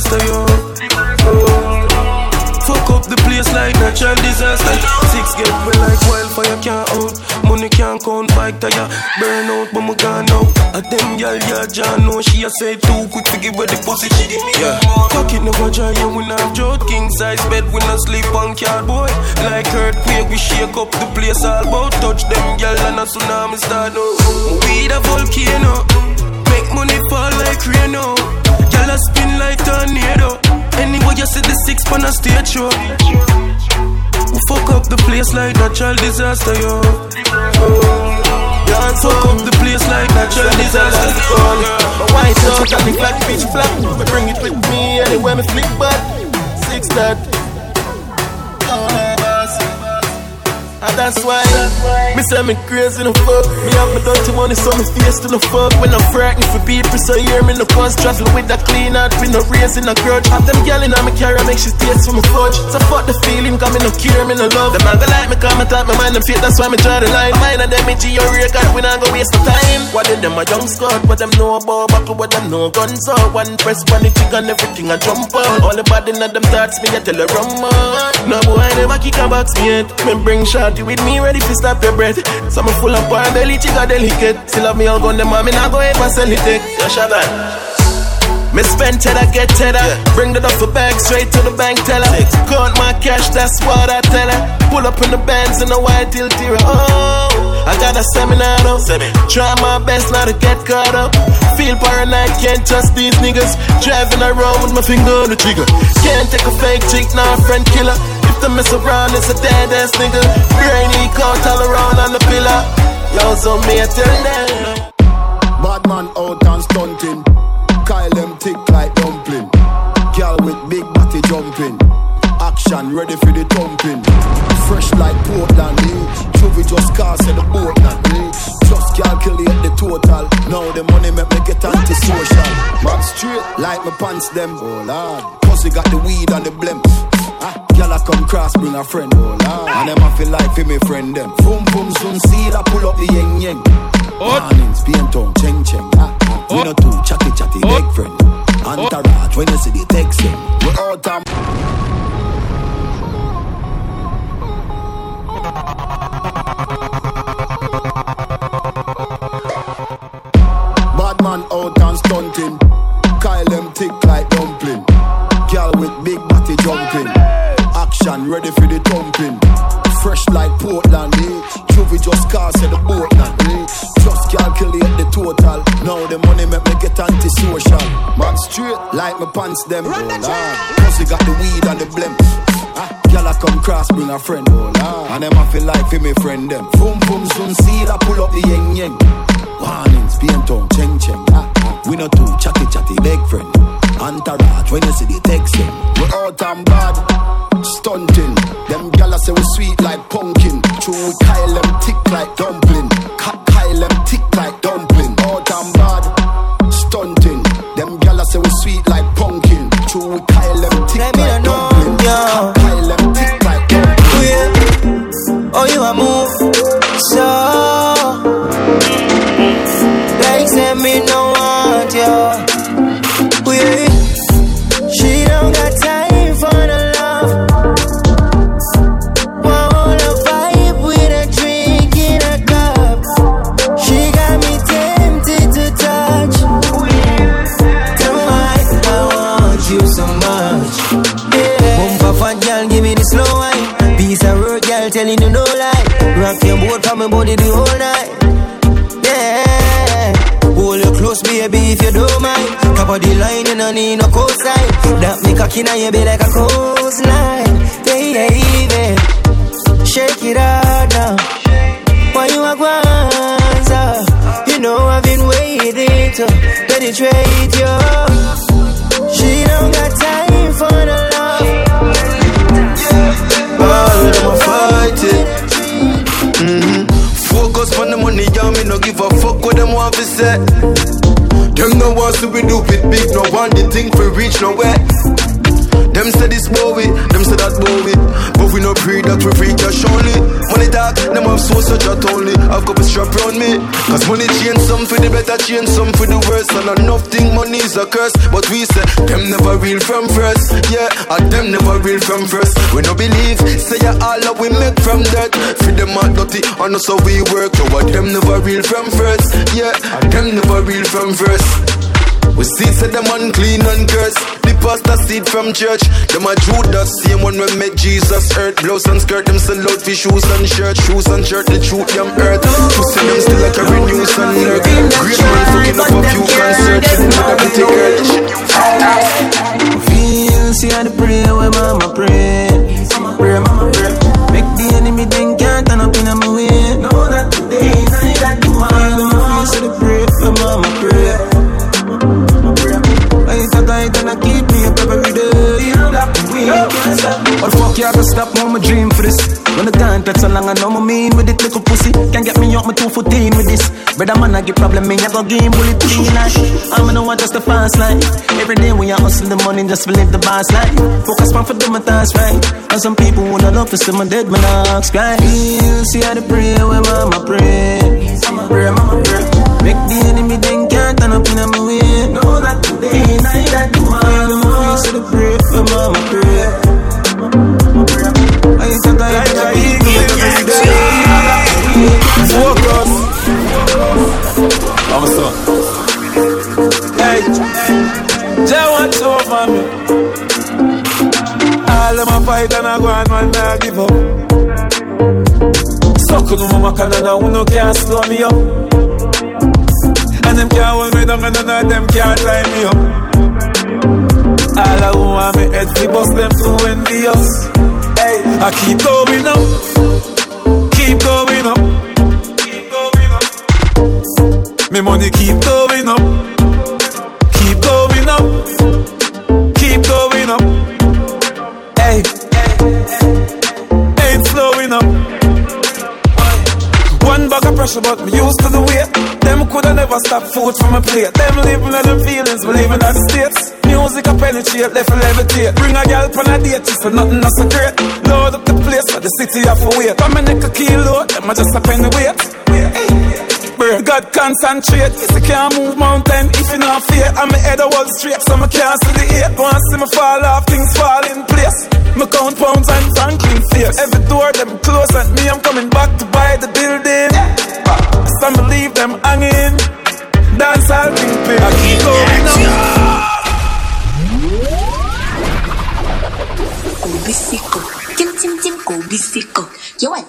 disaster yo. Fuck up the place like natural disaster. Six get me like wildfire can't out. Money can't count bike tire Burn out but me gone now. A them gal ya John know She a say too quick to give her the pussy She give me. Yeah. Cock it never dry yeah we not joke. King size bed we not sleep on cardboard. Like earthquake we shake up the place all about. Touch them gal and a tsunami start now We the volcano money fall like rain now Gal a spin like tornado. Anyway you see the six pan a stage show We fuck up the place like natural disaster yo? Yeah, fuck up the place like natural disaster My white out and the black bitch flat. Me bring it with me anywhere me flick back Six that And that's why Me say me crazy no fuck. Me have my dirty money, so me face to the fuck. When I'm frightened for people, so hear me no cause travel with that clean heart, with no raising a grudge. Have them girl in my carry, make she taste for my fudge. So fuck the feeling, got me no care, me no love. The man go like me, come and talk my mind and fate, that's why me draw the line. Mine and them, me G or God, we not go waste the time. What did them a young squad, what them know about buckle, what them know guns out. One press, one chick and everything I jump on. All the body in them thoughts, me I tell her run man. No boy never kick a box me yet. Me bring shorty with me, ready to stop your breath. Some full of power belly, chica delicate. Still have me all gun, them mommy, not go ever sell it. Yo, Shagan. Me spend cheddar, get cheddar. Yeah. Bring the duffel bag straight to the bank teller. Count my cash, that's what I tell her. Pull up in the bands in a white till tear. Oh, I got a seminar though. Semi. Try my best not to get caught up. Feel paranoid, can't trust these niggas. Driving around with my finger on the trigger. Can't take a fake chick, nah, friend killer. If the mess around, it's a dead ass nigga. Brainy count all around on the pillar. Yo, so me, I tell them. Bad man out and stunting. Kyle them thick like dumpling. Girl with big body jumping. Action ready for the thumping. Fresh like Portland. Chubby just cast at the boat now. Just calculate the total. Now the money make me get antisocial. Back straight like my pants them. Oh lord. Pussy got the weed and the blimp. Ah, Girl, I come cross, bring a friend. Oh, Lord. And them I feel like for me friend them. Boom, boom, soon seal, I pull up the yeng yeng. Mornings, paint on, cheng cheng. Ah, We oh. no too chatty chatty, oh. big friend. Oh. Entourage, when you see the text them. We all time. Bad man out and stunting. Kyle them thick like dumpling. Girl with big body jumping. Action ready for the thumping. Fresh like Portland, eh? Juvie just cast at the boat now, eh? Just calculate the total. Now the money make me get antisocial. Back straight like my pants them. Oh, Lord. Pussy got the weed and the blimp. Ah, Girl, I come cross, bring a friend, oh Lord. And them I feel like for me friend them. Boom, boom, soon see I pull up the yeng yeng. Warnings, paint on, cheng cheng. Ah, ah. We no too chatty chatty, big friend. Entourage, when you see the text them. We out and bad, stunting. Them gyal say we sweet like pumpkin. True, we Kyle them tick like dumpling. Ka- Kyle them thick like dumpling. Out and bad, stunting. Them gyal say we sweet like pumpkin. True, we Kyle them thick like dumpling. Kyle girl, telling you no lie. Rock your boat for my body the whole night. Yeah. Hold you close, baby, if you don't mind. Top of the line, you don't need no cosign. That me cocky now, you be like a coastline. Baby, shake it out now. Why you a guanza? You know I've been waiting to penetrate you. She don't got time Mm-hmm. Focus on the money, yeah, me no give a fuck what them want to say. Them no want to be it big, no want the thing for reach nowhere. Them say this Bowie, them say that Bowie But we no pray that we reach us surely Money talk, them have so such a only I've got a strap round me. Cause money change some for the better, change some for the worse. And enough think money is a curse. But we say, them never real from first. Yeah, and them never real from first. We no believe, say ya all that we make from that For them are dirty, and how we work. So what them never real from first? Yeah, and them never real from first we see say them unclean and cursed. The pastor seed from church. Them a Judas, same one when we met Jesus earth. Blouse and skirt, them sell out for shoes and shirt. Shoes and shirt, the truth them earth. To see them still like a news and nerve. Great man fucking up a few concerts. Them with a pretty girl. Feel, see how the pray where mama pray. Pray, You, I can stop, mama dream for this. When the time that's so long, I know my mean with it little pussy. Can't get me two foot in with this. Brother man, I get problem, me, I go game bullet clean like. I'm gonna want just the fast line. Every day we are hustle the money just to live the boss life. Focus on for do my right. And some people wanna love to see my dead man ask right. See how the pray where mama pray. Mama pray, mama pray. Make the enemy think can't turn up in my way. Know that today, night that tomorrow, I'm see the pray where mama pray. Fight and I go and man, I give up. Suck no mama Canada, who no can't slow me up. And them can't hold me down and none them can't tie me up. All I want me head to bust them too envious. Hey, I keep going up, keep going up, keep going up. Me money keep going up, Pressure, but me used to the weight. Them coulda never stop food from a plate. Them living in them feelings, believing in the states. Music a penetrate, left a levitate. Bring a girl on a date, if for nothing that's a great. Load up the place, for the city have to wait. Come and neck a kilo, them a just a penny weight. Hey God concentrate. If you can't move mountain, if you not fear, I'm a head a wall straight, so I can't see the eight. Once see me fall off, things fall in place. Me count pounds and Franklin face. Every door them close and me, I'm coming back to buy the building. Some believe them hanging. Dance all thing play. I keep going up. Obisico, Tim Tim Tim Obisico, yo I